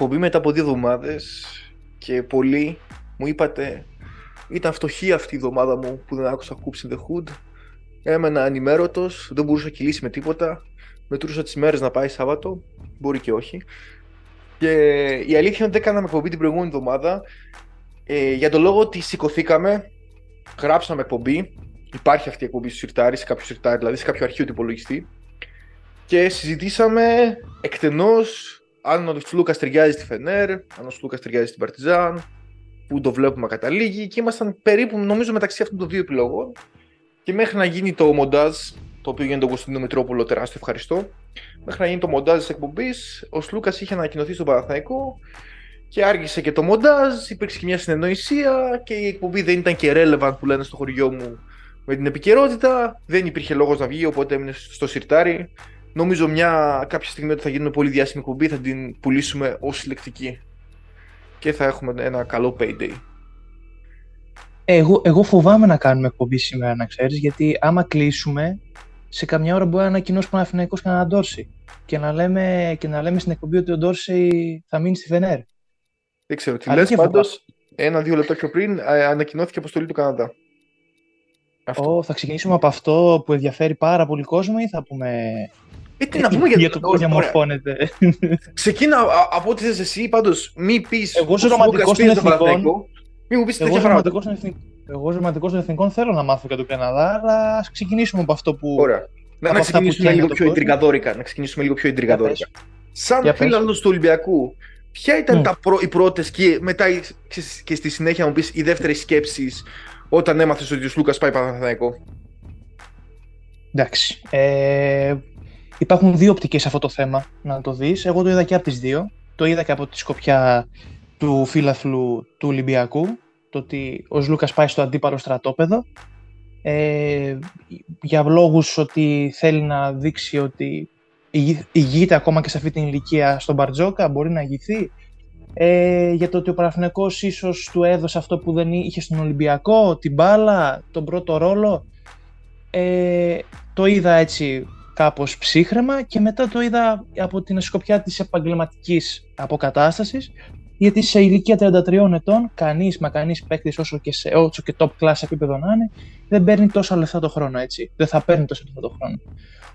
εκπομπή μετά από δύο εβδομάδες και πολλοί μου είπατε ήταν φτωχή αυτή η εβδομάδα μου που δεν άκουσα Hoops in the Hood. Έμενα ανημέρωτος, δεν μπορούσα να κυλήσει με τίποτα. Μετρούσα τις μέρες να πάει Σάββατο. Μπορεί και όχι. Και η αλήθεια είναι ότι δεν κάναμε εκπομπή την προηγούμενη εβδομάδα ε, για τον λόγο ότι σηκωθήκαμε, γράψαμε εκπομπή. Υπάρχει αυτή η εκπομπή στο σιρτάρι, σε κάποιο σιρτάρι, δηλαδή σε κάποιο αρχείο του υπολογιστή. Και συζητήσαμε εκτενώς αν ο Φλούκα ταιριάζει στη Φενέρ, αν ο Φλούκα ταιριάζει στην Παρτιζάν, που το βλέπουμε καταλήγει. Και ήμασταν περίπου, νομίζω, μεταξύ αυτών των δύο επιλογών. Και μέχρι να γίνει το μοντάζ, το οποίο γίνεται τον Κωνσταντίνο Μητρόπουλο, τεράστιο ευχαριστώ. Μέχρι να γίνει το μοντάζ της εκπομπής, ο Σλούκα είχε ανακοινωθεί στον Παναθαϊκό και άργησε και το μοντάζ. Υπήρξε και μια συνεννοησία και η εκπομπή δεν ήταν και relevant που λένε στο χωριό μου με την επικαιρότητα. Δεν υπήρχε λόγος να βγει, οπότε έμεινε στο σιρτάρι. Νομίζω μια κάποια στιγμή ότι θα γίνουμε πολύ διάσημη εκπομπή, θα την πουλήσουμε ως συλλεκτική. Και θα έχουμε ένα καλό payday. Εγώ, εγώ φοβάμαι να κάνουμε εκπομπή σήμερα, να ξέρεις, γιατί άμα κλείσουμε, σε καμιά ώρα μπορεί να ανακοινώσει Παναθυναϊκό κανένα Ντόρση. Και να, λέμε, και να λέμε στην εκπομπή ότι ο Ντόρση θα μείνει στη Φενέρ. Δεν ξέρω τι λες. Πάντως, ένα-δύο λεπτά πιο πριν ανακοινώθηκε αποστολή του Καναδά. Αυτό. θα ξεκινήσουμε από αυτό που ενδιαφέρει πάρα πολύ κόσμο ή θα πούμε. Ε, τι να πούμε για, για το πώς διαμορφώνεται. Ξεκίνα από ό,τι θες εσύ, πάντως μη πεις. Εγώ είσαι ρομαντικό των εθνικών. Μη μου πεις τέτοια πράγματα. Εγώ, ρομαντικό των εθνικών, θέλω να μάθω για το Καναδά, αλλά ας ξεκινήσουμε από αυτό που. Ωραία. Να, να ξεκινήσουμε λίγο πιο εντριγαδόρικα. Να ξεκινήσουμε λίγο πιο εντριγαδόρικα. Σαν φίλο του Ολυμπιακού, ποια ήταν mm. τα προ, οι πρώτες και μετά και στη συνέχεια μου πεις οι δεύτερες σκέψεις όταν έμαθες ότι ο Λούκα πάει Παναθηναϊκό; Εντάξει. Ε, υπάρχουν δύο οπτικές σε αυτό το θέμα, να το δεις. Εγώ το είδα και από τις δύο. Το είδα και από τη σκοπιά του φίλαθλου του Ολυμπιακού, το ότι ο Λούκας πάει στο αντίπαλο στρατόπεδο. Ε, για λόγους ότι θέλει να δείξει ότι ηγείται ακόμα και σε αυτή την ηλικία στον Μπαρτζόκα, μπορεί να ηγηθεί ε, για το ότι ο Παναθηναϊκός ίσως του έδωσε αυτό που δεν είχε στον Ολυμπιακό, την μπάλα, τον πρώτο ρόλο. Ε, το είδα έτσι κάπως ψύχρεμα και μετά το είδα από την σκοπιά της επαγγελματικής αποκατάστασης γιατί σε ηλικία 33 ετών κανείς μα κανείς παίκτης όσο και, σε, όσο και top class επίπεδο να είναι δεν παίρνει τόσα λεφτά το χρόνο έτσι. Δεν θα παίρνει τόσα λεφτά το χρόνο.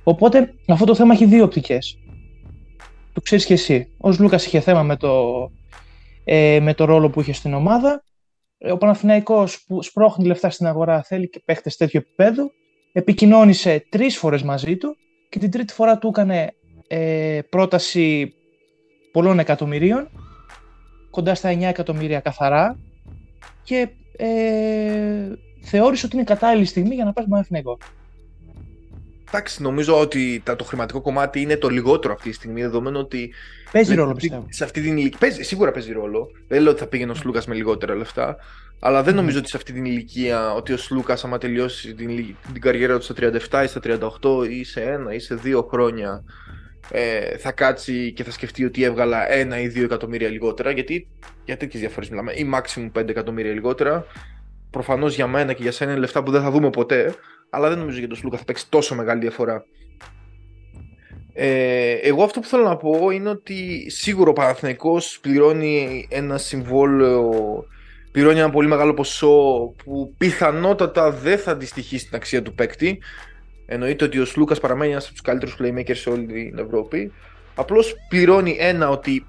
Οπότε αυτό το θέμα έχει δύο οπτικές. Το ξέρεις και εσύ. Ο Λούκας είχε θέμα με το ε, με το ρόλο που είχε στην ομάδα. Ε, ο Παναθηναϊκός που σπρώχνει λεφτά στην αγορά θέλει και παίχτε τέτοιο επίπεδο. Επικοινώνησε τρεις φορές μαζί του και την τρίτη φορά του έκανε ε, πρόταση πολλών εκατομμυρίων, κοντά στα 9 εκατομμύρια καθαρά και ε, θεώρησε ότι είναι κατάλληλη στιγμή για να πάει στον Παναθηναϊκό. Εντάξει, νομίζω ότι το χρηματικό κομμάτι είναι το λιγότερο αυτή τη στιγμή, δεδομένου ότι. Παίζει ρόλο, πιστεύω. Σε αυτή την ηλικία. Παίζει, σίγουρα παίζει ρόλο. Δεν λέω ότι θα πήγαινε ο Σλούκας με λιγότερα λεφτά. Αλλά δεν νομίζω ότι σε αυτή την ηλικία ότι ο Σλούκας, άμα τελειώσει την, την καριέρα του στα 37 ή στα 38 ή σε ένα ή σε δύο χρόνια, ε, θα κάτσει και θα σκεφτεί ότι έβγαλα ένα ή δύο εκατομμύρια λιγότερα. Γιατί για τέτοιες διαφορές μιλάμε, ή maximum 5 εκατομμύρια λιγότερα. Προφανώς για μένα και για σένα είναι λεφτά που δεν θα δούμε ποτέ αλλά δεν νομίζω για τον Σλούκα θα παίξει τόσο μεγάλη διαφορά. Ε, εγώ αυτό που θέλω να πω είναι ότι σίγουρο ο Παναθηναϊκός πληρώνει ένα συμβόλαιο, πληρώνει ένα πολύ μεγάλο ποσό που πιθανότατα δεν θα αντιστοιχεί στην αξία του παίκτη. Εννοείται ότι ο Σλούκας παραμένει ένας από τους καλύτερους playmakers σε όλη την Ευρώπη. Απλώς πληρώνει ένα ότι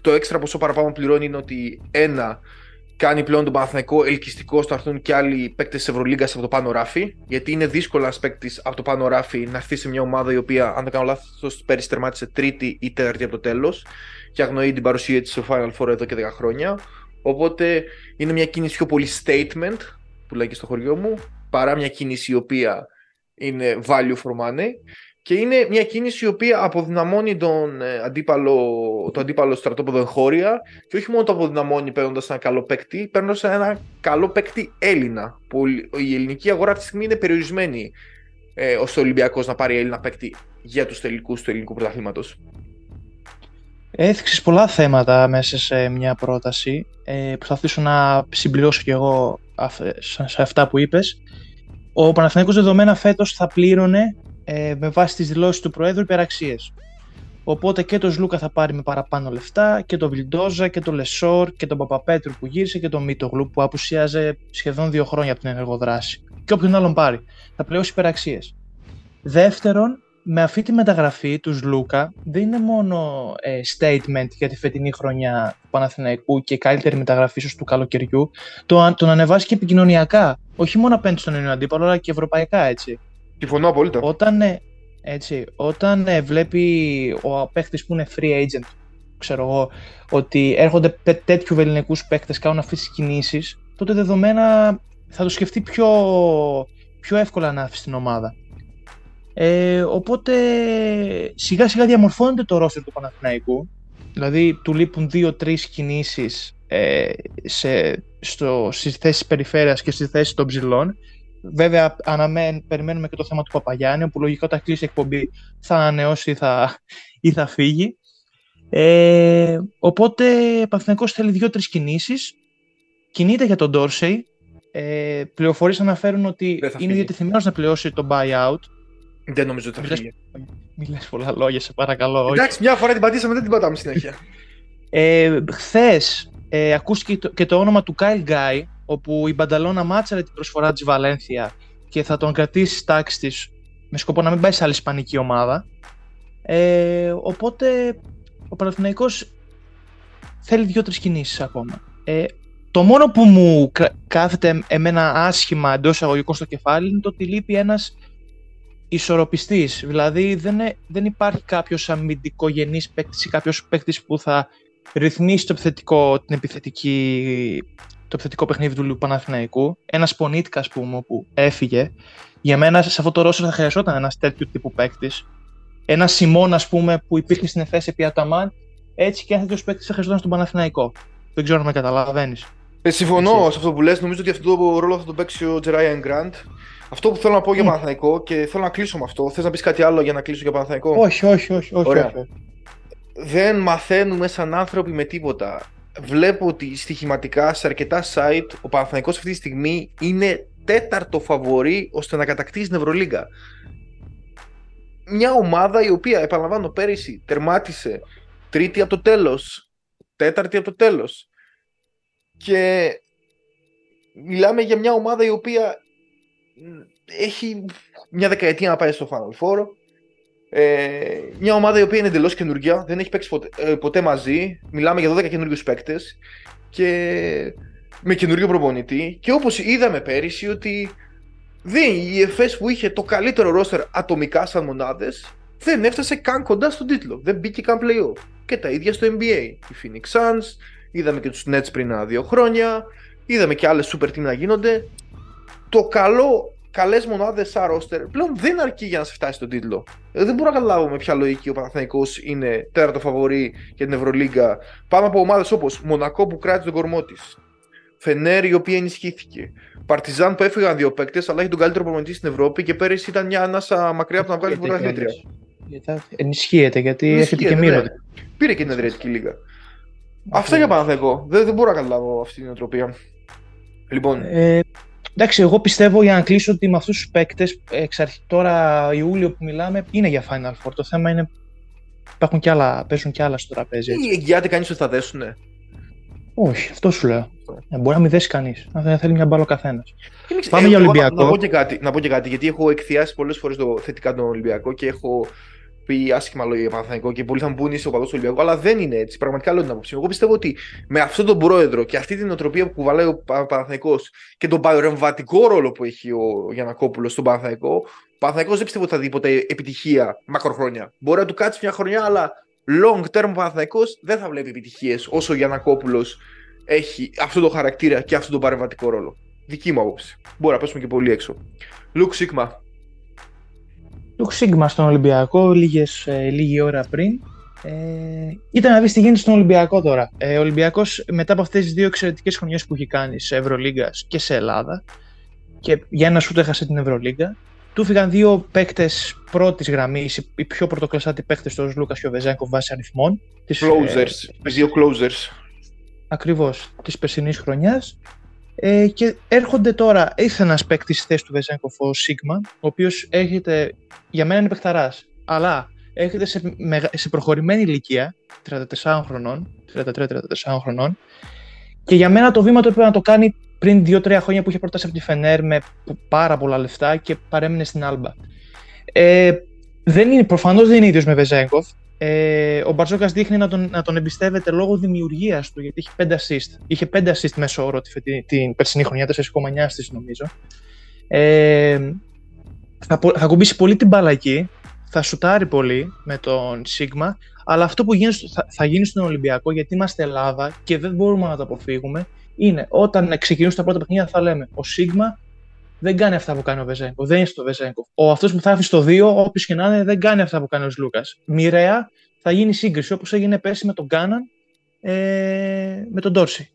το έξτρα ποσό παραπάνω πληρώνει είναι ότι ένα κάνει πλέον τον Παναθηναϊκό ελκυστικό στο να έρθουν και άλλοι παίκτες της Ευρωλίγκας από το πάνω ράφι. Γιατί είναι δύσκολο ένας παίκτης από το πάνω ράφι να έρθει σε μια ομάδα η οποία, αν δεν κάνω λάθος, πέρυσι τερμάτισε τρίτη ή τέταρτη από το τέλος και αγνοεί την παρουσία της στο Final Four εδώ και 10 χρόνια. Οπότε είναι μια κίνηση πιο πολύ statement, που λέγεται στο χωριό μου, παρά μια κίνηση η οποία είναι value for money. Και είναι μια κίνηση η οποία αποδυναμώνει τον ε, αντίπαλο, το αντίπαλο στρατόπεδο εγχώρια και όχι μόνο το αποδυναμώνει παίρνοντας ένα καλό παίκτη, παίρνοντας ένα καλό παίκτη Έλληνα. Που η ελληνική αγορά αυτή τη στιγμή είναι περιορισμένη ε, ώστε ο Ολυμπιακός να πάρει Έλληνα παίκτη για τους τελικούς του ελληνικού πρωταθλήματος. Έθιξες πολλά θέματα μέσα σε μια πρόταση. Ε, προσπαθήσω να συμπληρώσω κι εγώ σε αυτά που είπες. Ο Παναθηναίκος δεδομένα φέτος θα πλήρωνε ε, με βάση τις δηλώσεις του Προέδρου υπεραξίες. Οπότε και το Ζλούκα θα πάρει με παραπάνω λεφτά και το Βιλντόζα και το Λεσόρ και τον Παπαπέτρου που γύρισε και το Μίτογλου που απουσίαζε σχεδόν δύο χρόνια από την ενεργοδράση. Και όποιον άλλον πάρει. Θα πλέον υπεραξίες. Δεύτερον, με αυτή τη μεταγραφή του Λούκα δεν είναι μόνο ε, statement για τη φετινή χρονιά του Παναθηναϊκού και καλύτερη μεταγραφή ίσως του καλοκαιριού, το, τον ανεβάζει και επικοινωνιακά. Όχι μόνο απέναντι στον Ελληνικό αντίπαλο, αλλά και ευρωπαϊκά έτσι. Συμφωνώ απόλυτα. Όταν, ε, έτσι, όταν ε, βλέπει ο παίχτη που είναι free agent, ξέρω εγώ, ότι έρχονται τέτοιου ελληνικού παίχτε κάνουν αυτές τις κινήσεις, τότε δεδομένα θα το σκεφτεί πιο, πιο εύκολα να αφήσει την ομάδα. Ε, οπότε σιγά σιγά διαμορφώνεται το ρόστερ του Παναθηναϊκού. Δηλαδή του λείπουν δύο-τρεις κινήσεις ε, σε, στο, στις θέσεις περιφέρειας και στις θέσεις των ψηλών. Βέβαια αναμέν, περιμένουμε και το θέμα του Παπαγιάννη, όπου λογικά όταν κλείσει η εκπομπή θα ανανεώσει ή θα, ή θα φύγει. Ε, οπότε ο Παναθηναϊκός θέλει δύο-τρεις κινήσεις. Κινείται για τον Ντόρσεϊ. Ε, πληροφορίες αναφέρουν ότι είναι διατεθειμένος να πληρώσει το buyout δεν νομίζω ότι θα φύγει. Μην λες πολλά λόγια, σε παρακαλώ. Εντάξει, μια φορά την πατήσαμε, δεν την πατάμε συνέχεια. ε, Χθες ε, ακούστηκε και το, όνομα του Κάιλ Γκάι, όπου η Μπανταλόνα μάτσαρε την προσφορά της Βαλένθια και θα τον κρατήσει στη τάξη της με σκοπό να μην πάει σε άλλη ισπανική ομάδα. Ε, οπότε ο Παναθηναϊκός θέλει δύο-τρει κινήσεις ακόμα. Ε, το μόνο που μου κάθεται εμένα άσχημα εντός εισαγωγικών στο κεφάλι είναι το ότι λείπει ένας ισορροπιστής. Δηλαδή δεν, δεν υπάρχει κάποιος αμυντικογενής παίκτης ή κάποιος παίκτης που θα ρυθμίσει το επιθετικό, την επιθετική, το επιθετικό παιχνίδι του Παναθηναϊκού. Ένας Πονίτικα, ας πούμε, που έφυγε. Για μένα σε αυτό το ρόστερ θα χρειαζόταν ένας τέτοιο τύπου παίκτης. Ένας Σιμών, ας πούμε, που υπήρχε στην ΕΦΕΣ επί Αταμάν. Έτσι και ένα τέτοιος παίκτης θα χρειαζόταν στον Παναθηναϊκό. Δεν ξέρω αν με καταλαβαίνεις. Ε, συμφωνώ σε αυτό που λες. Νομίζω ότι αυτό το ρόλο θα τον παίξει ο Τζεράιαν Γκραντ. Αυτό που θέλω να πω για Παναθαϊκό και θέλω να κλείσω με αυτό. Θες να πεις κάτι άλλο για να κλείσω για Παναθαϊκό. Όχι, όχι, όχι. όχι, όχι. Δεν μαθαίνουμε σαν άνθρωποι με τίποτα. Βλέπω ότι στοιχηματικά σε αρκετά site ο Παναθαϊκός αυτή τη στιγμή είναι τέταρτο φαβορή ώστε να κατακτήσει την Ευρωλίγκα. Μια ομάδα η οποία, επαναλαμβάνω, πέρυσι τερμάτισε τρίτη από το τέλος, τέταρτη από το τέλος. Και μιλάμε για μια ομάδα η οποία έχει μια δεκαετία να πάει στο Final Four. Ε, μια ομάδα η οποία είναι εντελώς καινούργια, δεν έχει παίξει ποτέ, ε, ποτέ μαζί. Μιλάμε για 12 καινούριους παίκτες και με καινούριο προπονητή. Και όπως είδαμε πέρυσι, ότι δεν, η ΕΦΕΣ που είχε το καλύτερο ρόστερ ατομικά σαν μονάδες δεν έφτασε καν κοντά στον τίτλο. Δεν μπήκε καν playoff. Και τα ίδια στο NBA. Η Phoenix Suns, είδαμε και τους Nets πριν ένα δύο χρόνια, είδαμε και άλλες super team να γίνονται το καλό, καλές μονάδες σαν ρόστερ πλέον δεν αρκεί για να σε φτάσει στον τίτλο. Ε, δεν μπορώ να καταλάβω με ποια λογική ο Παναθηναϊκός είναι τέταρτο φαβορή για την Ευρωλίγκα πάνω από ομάδες όπως Μονακό που κράτησε τον κορμό της. Φενέρ η οποία ενισχύθηκε. Παρτιζάν που έφυγαν δύο παίκτες, αλλά έχει τον καλύτερο προμονητή στην Ευρώπη και πέρυσι ήταν μια ανάσα μακριά από το να βγάλει την πρωταθλήτρια. Ενισχύεται γιατί έχετε και μύρο. Ναι. Πήρε και την Αδριατική Λίγα. Αυτά για Παναθηναϊκό. Δεν, δεν μπορώ να καταλάβω αυτή την οτροπία. Λοιπόν. Ε, Εντάξει, εγώ πιστεύω για να κλείσω ότι με αυτούς τους παίκτες, εξ αρχή τώρα Ιούλιο που μιλάμε, είναι για Final Four. Το θέμα είναι. Υπάρχουν κι άλλα, παίζουν κι άλλα στο τραπέζι. Ή εγγυάται κανείς ότι θα δέσουνε; Όχι, αυτό σου λέω. Ε, μπορεί να μην δέσει κανείς. Αν θέλει μια μπάλα ο καθένας. Πάμε για Ολυμπιακό. Να, να, πω και κάτι, να πω και κάτι, γιατί έχω εκθιάσει πολλές φορές θετικά τον Ολυμπιακό και έχω πει άσχημα λόγια για Παναθανικό και πολλοί θα μου πούνε είσαι ο παδός του Ολυμπιακού, αλλά δεν είναι έτσι. Πραγματικά λέω την άποψή Εγώ πιστεύω ότι με αυτόν τον πρόεδρο και αυτή την οτροπία που κουβαλάει ο Παναθανικό και τον παρεμβατικό ρόλο που έχει ο Γιανακόπουλος στον Παναθανικό, ο Παναθανικό δεν πιστεύω ότι θα δει ποτέ επιτυχία μακροχρόνια. Μπορεί να του κάτσει μια χρονιά, αλλά long term ο Παναθανικό δεν θα βλέπει επιτυχίες όσο ο Γιανακόπουλος έχει αυτό το χαρακτήρα και αυτό τον παρεμβατικό ρόλο. Δική μου άποψη. Μπορεί να πέσουμε και πολύ έξω. Λουκ Σίγμα, του Σίγμα στον Ολυμπιακό λίγες, ε, λίγη ώρα πριν. Ε, ήταν να δεις τι γίνεται στον Ολυμπιακό τώρα. Ε, ο Ολυμπιακός μετά από αυτές τις δύο εξαιρετικές χρονιές που έχει κάνει σε Ευρωλίγκα και σε Ελλάδα, και για ένα σου έχασε την Ευρωλίγκα, του φύγαν δύο παίκτες πρώτης γραμμής, οι πιο πρωτοκλασσάτοι παίκτες, ο Λούκας και ο Βεζέγκο βάσει αριθμών. Closers, ε, δύο closers. Ακριβώς, της περσινής χρονιάς. Ε, και έρχονται τώρα, ήρθε ένας παίκτης στη θέση του Βεζέγκοφ, ο Σίγμα, ο οποίος έρχεται, για μένα είναι παιχταράς. Αλλά έχετε σε, σε προχωρημένη ηλικία, 34 χρονών, 33-34 χρονών, και για μένα το βήμα το έπρεπε να το κάνει πριν 2-3 χρόνια που είχε πρόταση από τη Φενέρ με πάρα πολλά λεφτά και παρέμεινε στην Άλμπα. Ε, δεν είναι, προφανώς δεν είναι ίδιος με Βεζέγκοφ. Ε, ο Μπαρτζόκας δείχνει να τον, να τον εμπιστεύεται λόγω δημιουργίας του, γιατί είχε 5 assist. Είχε 5 assist μέσω όρο την, την περσινή χρονιά, 4,9 στη νομίζω. Ε, θα, θα κουμπίσει πολύ την μπάλα εκεί, θα σουτάρει πολύ με τον Σίγμα, αλλά αυτό που γίνει, θα, θα γίνει στον Ολυμπιακό, γιατί είμαστε Ελλάδα και δεν μπορούμε να το αποφύγουμε, είναι όταν ξεκινήσουν τα πρώτα παιχνίδια θα λέμε ο Σίγμα δεν κάνει αυτά που κάνει ο Βεζέγκο. Δεν είναι στο Βεζέγκο. Ο αυτός που θα έρθει στο 2, όποιος και να είναι, δεν κάνει αυτά που κάνει ο Λούκας. Μοιραία θα γίνει σύγκριση όπως έγινε πέρσι με τον Κάναν ε, με τον Τόρση.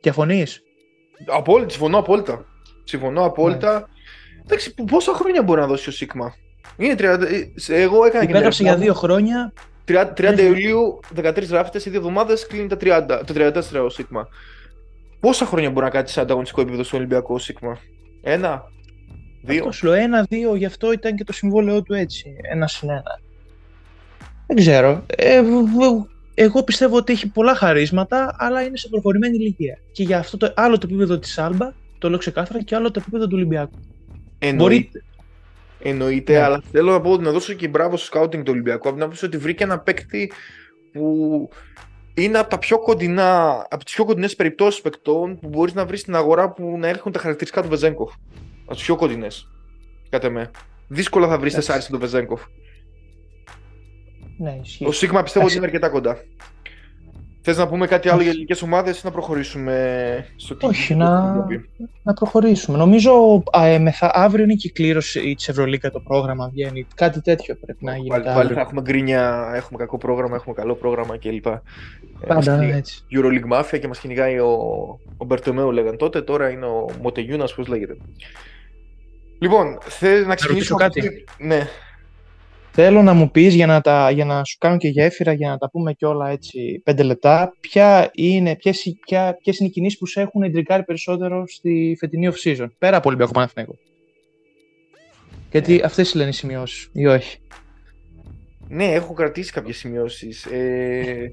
Διαφωνείς; Απόλυτα, συμφωνώ απόλυτα. Συμφωνώ απόλυτα. Ναι. Εντάξει, πόσα χρόνια μπορεί να δώσει ο Σίγμα; Είναι 30, ε, εγώ έκανα Υπέγραψε για δύο χρόνια. 30, 30 Ιουλίου, 13 γράφτες, σε δύο εβδομάδες κλείνει τα 30, το 34 ο Σίγμα. Πόσα χρόνια μπορεί να κάτσει σε ανταγωνιστικό επίπεδο στο Ολυμπιακό Σίγμα; Ένα, δύο. Αυτός λέω, ένα, δύο, γι' αυτό ήταν και το συμβόλαιό του έτσι. Ένα συν ένα. Δεν ξέρω. Ε, εγώ πιστεύω ότι έχει πολλά χαρίσματα, αλλά είναι σε προχωρημένη ηλικία. Και για αυτό το άλλο το επίπεδο της Άλμπα, το λέω ξεκάθαρα, και άλλο το επίπεδο του Ολυμπιακού. Εννοείται. Εννοείται, ναι. αλλά θέλω να πω να δώσω και μπράβο στο σκάουτινγκ του Ολυμπιακού. Από την άποψη ότι βρήκε ένα παίκτη που είναι από τα πιο κοντινά, από τις πιο κοντινές περιπτώσεις παικτών που μπορείς να βρεις στην αγορά που να έχουν τα χαρακτηριστικά του Βεζέγκοφ. Από τις πιο κοντινές. Κάτε με. Δύσκολα θα βρεις τεσσάρι στον Βεζέγκοφ. Ναι, ισχύει. Ο Σίγμα πιστεύω ότι είναι αρκετά κοντά. Θες να πούμε κάτι άλλο για ελληνικέ ομάδες ή να προχωρήσουμε στο τι Όχι, να... να προχωρήσουμε. Νομίζω α, μεθα... αύριο είναι η κυκλήρωση της Ευρωλίκα το πρόγραμμα βγαίνει. Κάτι τέτοιο πρέπει να γίνει. Πάλι, πάλι θα έχουμε γκρίνια, έχουμε κακό πρόγραμμα, έχουμε καλό πρόγραμμα κλπ. Πάντα ε, έτσι. Euroleague Mafia και μας κυνηγάει ο, ο Μπερτομέου λέγαν τότε, τώρα είναι ο Μοτεγιούνας, πώς λέγεται. Λοιπόν, θες να ξεκινήσουμε. κάτι; Ναι, Θέλω να μου πεις, για να, τα, για να σου κάνω και γέφυρα, για να τα πούμε και όλα έτσι πέντε λεπτά, ποια είναι, ποιες, ποια, ποιες είναι οι κινήσεις που σε έχουν εντρικάρει περισσότερο στη φετινή off-season, πέρα από Ολυμπιακό Παναθηναϊκό. Γιατί ε. αυτές λένε οι σημειώσεις, ή όχι; Ναι, έχω κρατήσει κάποιες σημειώσεις. Ε,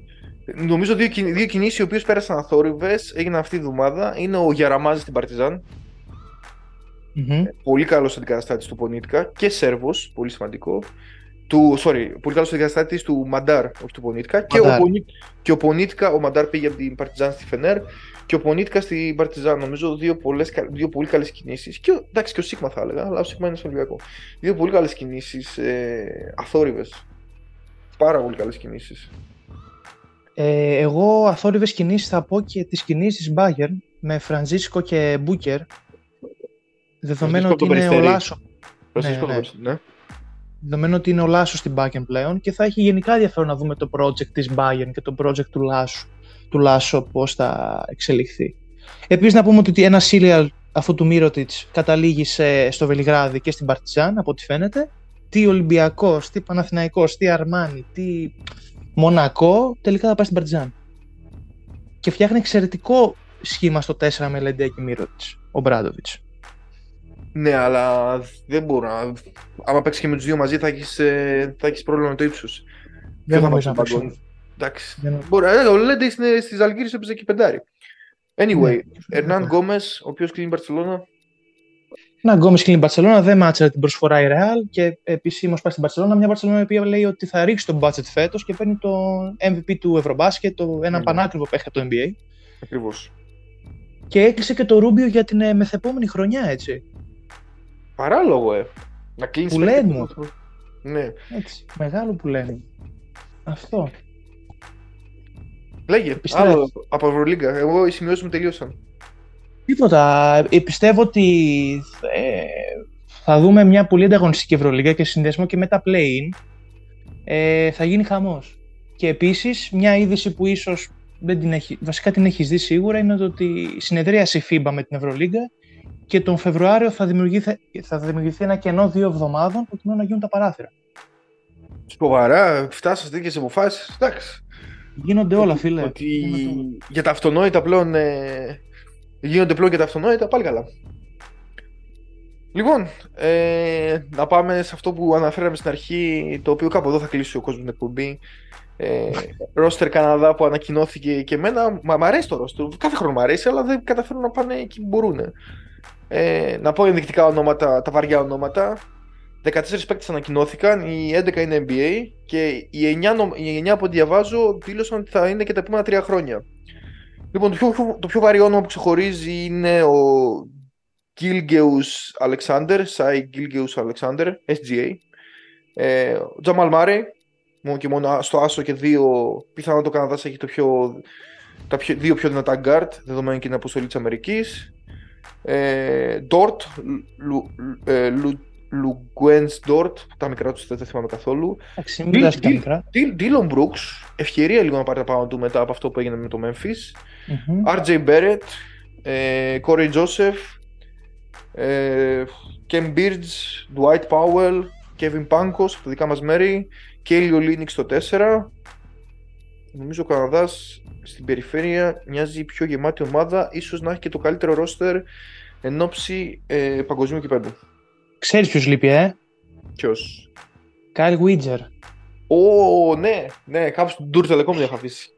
νομίζω δύο, δύο κινήσεις οι οποίες πέρασαν αθόρυβες, έγιναν αυτή τη βδομάδα, είναι ο Γιαραμάζης στην Παρτιζάν. Mm-hmm. Πολύ καλός αντικαταστάτης του Πονίτικα και Σέρβος, πολύ σημαντικό του, sorry, πολύ καλός αντικαταστάτη του Μαντάρ, όχι του Πονίτικα. Και ο, και ο Πονίτικα, ο Μαντάρ πήγε από την Παρτιζάν στη Φενέρ και ο Πονίτικα στην Παρτιζάν. Νομίζω δύο, πολλές, δύο πολύ καλές κινήσεις. Και, εντάξει, και ο Σίγμα θα έλεγα, αλλά ο Σίγμα είναι στο Ολυμπιακό. Δύο πολύ καλές κινήσεις, ε, αθόρυβες. Πάρα πολύ καλές κινήσεις. Ε, εγώ αθόρυβες κινήσεις θα πω και τις κινήσεις τη Bayern με Φραντζίσκο και Μπούκερ. Δεδομένου ότι είναι ο Λάσο. Ναι, ναι. ναι δεδομένου ότι είναι ο Λάσος στην Bayern πλέον και θα έχει γενικά ενδιαφέρον να δούμε το project της Bayern και το project του Λάσου, του Λάσο πώς θα εξελιχθεί. Επίσης να πούμε ότι ένα serial αφού του Μύρωτιτς καταλήγει σε, στο Βελιγράδι και στην Παρτιζάν από ό,τι φαίνεται. Τι Ολυμπιακός, τι Παναθηναϊκός, τι Αρμάνι, τι Μονακό, τελικά θα πάει στην Παρτιζάν. Και φτιάχνει εξαιρετικό σχήμα στο 4 με Λεντέ και Μύρωτιτς, ο Μπράντοβιτς. Ναι, αλλά δεν μπορώ να. Άμα παίξεις και με τους δύο μαζί, θα έχεις ε, έχεις πρόβλημα με το ύψος. Δεν θα να παίξει. Εντάξει. Μπορεί, ε, ο Λέντε στι Αλγύρε έπαιζε και πεντάρι. Anyway, Ερνάν Γκόμες, ο οποίος κλείνει η Μπαρσελόνα. Να, Γκόμες κλείνει η Μπαρσελόνα, δεν μάτσε την προσφορά η Ρεάλ και επισήμως πάει στην Μπαρσελόνα. Μια Μπαρσελόνα η οποία λέει ότι θα ρίξει τον budget φέτος και παίρνει το MVP του Ευρωμπάσκετ, το, ένα mm. πανάκριβο παίχτη από το NBA. Ακριβώς. Και έκλεισε και το Ρούμπιο για την ε, μεθεπόμενη χρονιά, έτσι. Παράλογο, ε. Να κλείνεις Που λένε μου. Ναι. Έτσι. Μεγάλο που λένε. Αυτό. Λέγε. Πιστεύω... Άλλο από Ευρωλίγκα. Εγώ οι σημειώσεις μου τελείωσαν. Τίποτα. Ε, πιστεύω ότι ε, θα δούμε μια πολύ ανταγωνιστική Ευρωλίγκα και συνδεσμό και με τα play-in. Ε, θα γίνει χαμός. Και επίσης μια είδηση που ίσως δεν την έχει, βασικά την έχεις δει σίγουρα είναι ότι συνεδρίασε η FIBA με την Ευρωλίγκα και τον Φεβρουάριο θα δημιουργηθεί, θα δημιουργηθεί ένα κενό δύο εβδομάδων προκειμένου να γίνουν τα παράθυρα. Σοβαρά, φτάσατε τέτοιε αποφάσεις. Εντάξει. Γίνονται όλα, φίλε. Ότι για τα αυτονόητα πλέον. Ε... Γίνονται πλέον και τα αυτονόητα, πάλι καλά. Λοιπόν, ε, να πάμε σε αυτό που αναφέραμε στην αρχή, το οποίο κάπου εδώ θα κλείσει ο κόσμος την εκπομπή. Ε, ρόστερ Καναδά που ανακοινώθηκε και εμένα, μα, μ' αρέσει το ρόστερ, κάθε χρόνο μου αρέσει, αλλά δεν καταφέρουν να πάνε εκεί που μπορούν. Ε, να πω ενδεικτικά ονόματα, τα βαριά ονόματα. 14 παίκτες ανακοινώθηκαν, οι 11 είναι NBA και οι 9, οι 9 από ό,τι διαβάζω δήλωσαν ότι θα είναι και τα επόμενα 3 χρόνια. Λοιπόν, το πιο, το πιο βαρύ όνομα που ξεχωρίζει είναι ο Gilgeous Alexander, Sai Gilgeous Alexander, SGA. Ε, ο Τζαμάλ Μάρε, μόνο και μόνο στο άσο και δύο, πιθανόν το Καναδάς έχει το πιο, τα πιο, δύο πιο δυνατά guard, δεδομένου και την αποστολή της Αμερικής. Ε, Dort, Λουγκουέντς Dort, τα μικρά τους δεν θυμάμαι καθόλου. Dylan Brooks, ευκαιρία λίγο να πάρει τα πάνω του μετά από αυτό που έγινε με το Memphis. RJ Barrett, ε, Corey Joseph, ε, Ken Beards, Dwight Powell, Kevin Pankos από τα δικά μας μέρη, Kelly Olynyk στο 4. Νομίζω ο Καναδάς στην περιφέρεια μοιάζει πιο γεμάτη ομάδα, ίσως να έχει και το καλύτερο ρόστερ εν ώψη ε, παγκοσμίου κυπέδου. Ξέρεις ποιος λείπει, ε; Ποιος; Κάιλ Βίτζερ. Ω, ναι, ναι, κάπου στην Tour Telecom δεν είχα αφήσει.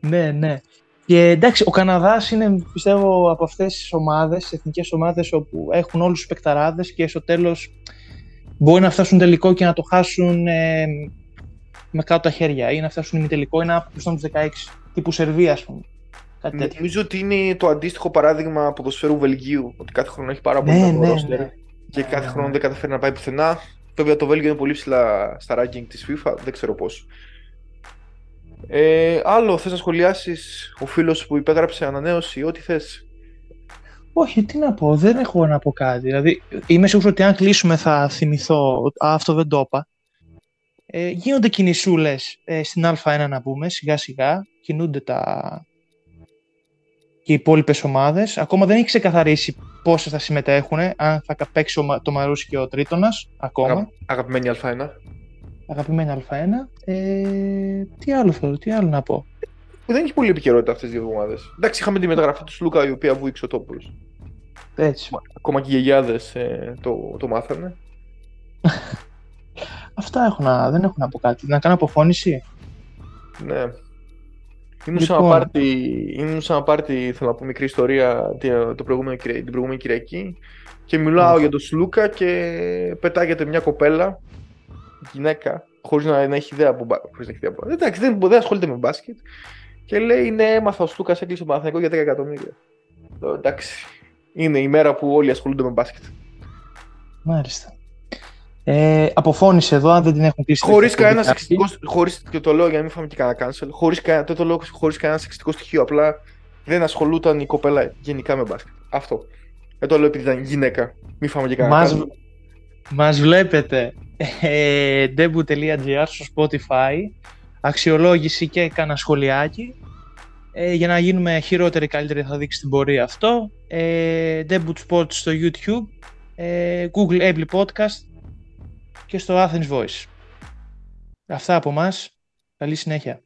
Ναι, ναι. Και εντάξει, ο Καναδάς είναι πιστεύω από αυτές τις ομάδες, τις εθνικές ομάδες, όπου έχουν όλους τους παικταράδες και στο τέλος μπορεί να φτάσουν τελικό και να το χάσουν ε, με κάτω τα χέρια ή να φτάσουν ημιτελικό ή να αποκλειστούν τους 16. Τύπου Σερβία, ας πούμε. Κάτι τέτοιο. Νομίζω ότι είναι το αντίστοιχο παράδειγμα ποδοσφαίρου Βελγίου. Ότι κάθε χρόνο έχει πάρα πολύ ναι, ναι, ναι. και ναι, κάθε χρόνο δεν καταφέρει να πάει πουθενά. Βέβαια το Βέλγιο είναι πολύ ψηλά στα ranking της FIFA, δεν ξέρω πώς. Ε, άλλο, θες να σχολιάσεις ο φίλος που υπέγραψε ανανέωση, ό,τι θες. Όχι, τι να πω, δεν έχω να πω κάτι. Δηλαδή, είμαι σίγουρος ότι αν κλείσουμε θα θυμηθώ, α, αυτό δεν το είπα. Ε, γίνονται κινησούλες ε, στην Α1 να πούμε, σιγά σιγά, κινούνται τα... και οι υπόλοιπες ομάδες. Ακόμα δεν έχει ξεκαθαρίσει πόσες θα συμμετέχουν, αν θα παίξει το Μαρούσι και ο Τρίτονας, ακόμα. Αγα... Αγαπημένη Α1 αγαπημένη Α1. Ε, τι άλλο θέλω, τι άλλο να πω. Δεν έχει πολύ επικαιρότητα αυτές τι δύο εβδομάδε. Εντάξει, είχαμε τη μεταγραφή του Σλούκα η οποία βούηξε ο τόπο. Έτσι. Ακόμα και οι γιαγιάδες ε, το, το μάθανε. Αυτά έχω να, δεν έχω να πω κάτι. Να κάνω αποφώνηση; Ναι. Ήμουν λοιπόν. σε ένα πάρτι, ήμουν σε ένα πάρτι, θέλω να πω μικρή ιστορία το προηγούμενο, την προηγούμενη Κυριακή και μιλάω για τον Σλούκα και πετάγεται μια κοπέλα γυναίκα, χωρίς να, να έχει ιδέα από μπάσκετ. Εντάξει, δεν, δεν ασχολείται με μπάσκετ. Και λέει: Ναι, έμαθα ο Στούκα έκλεισε το Παναθηναϊκό για 10 εκατομμύρια. εντάξει. Είναι η μέρα που όλοι ασχολούνται με μπάσκετ. Μάλιστα. Ε, αποφώνησε εδώ, αν δεν την έχουν κλείσει. Χωρίς κανένας σεξιστικό. Χωρίς, και το λέω για να μην φάμε και κανένα cancel. Χωρίς το λέω χωρίς κανένα σεξιστικό στοιχείο. Απλά δεν ασχολούταν η κοπέλα γενικά με μπάσκετ. Αυτό. Δεν το λέω επειδή ήταν γυναίκα. Μην φάμε και κανένα cancel. Μας βλέπετε ε, debu.gr στο Spotify αξιολόγηση και κάνα σχολιάκι ε, για να γίνουμε χειρότεροι καλύτεροι θα δείξει την πορεία αυτό ε, Debut Sports στο YouTube ε, Google Apple Podcast και στο Athens Voice. Αυτά από μας. Καλή συνέχεια.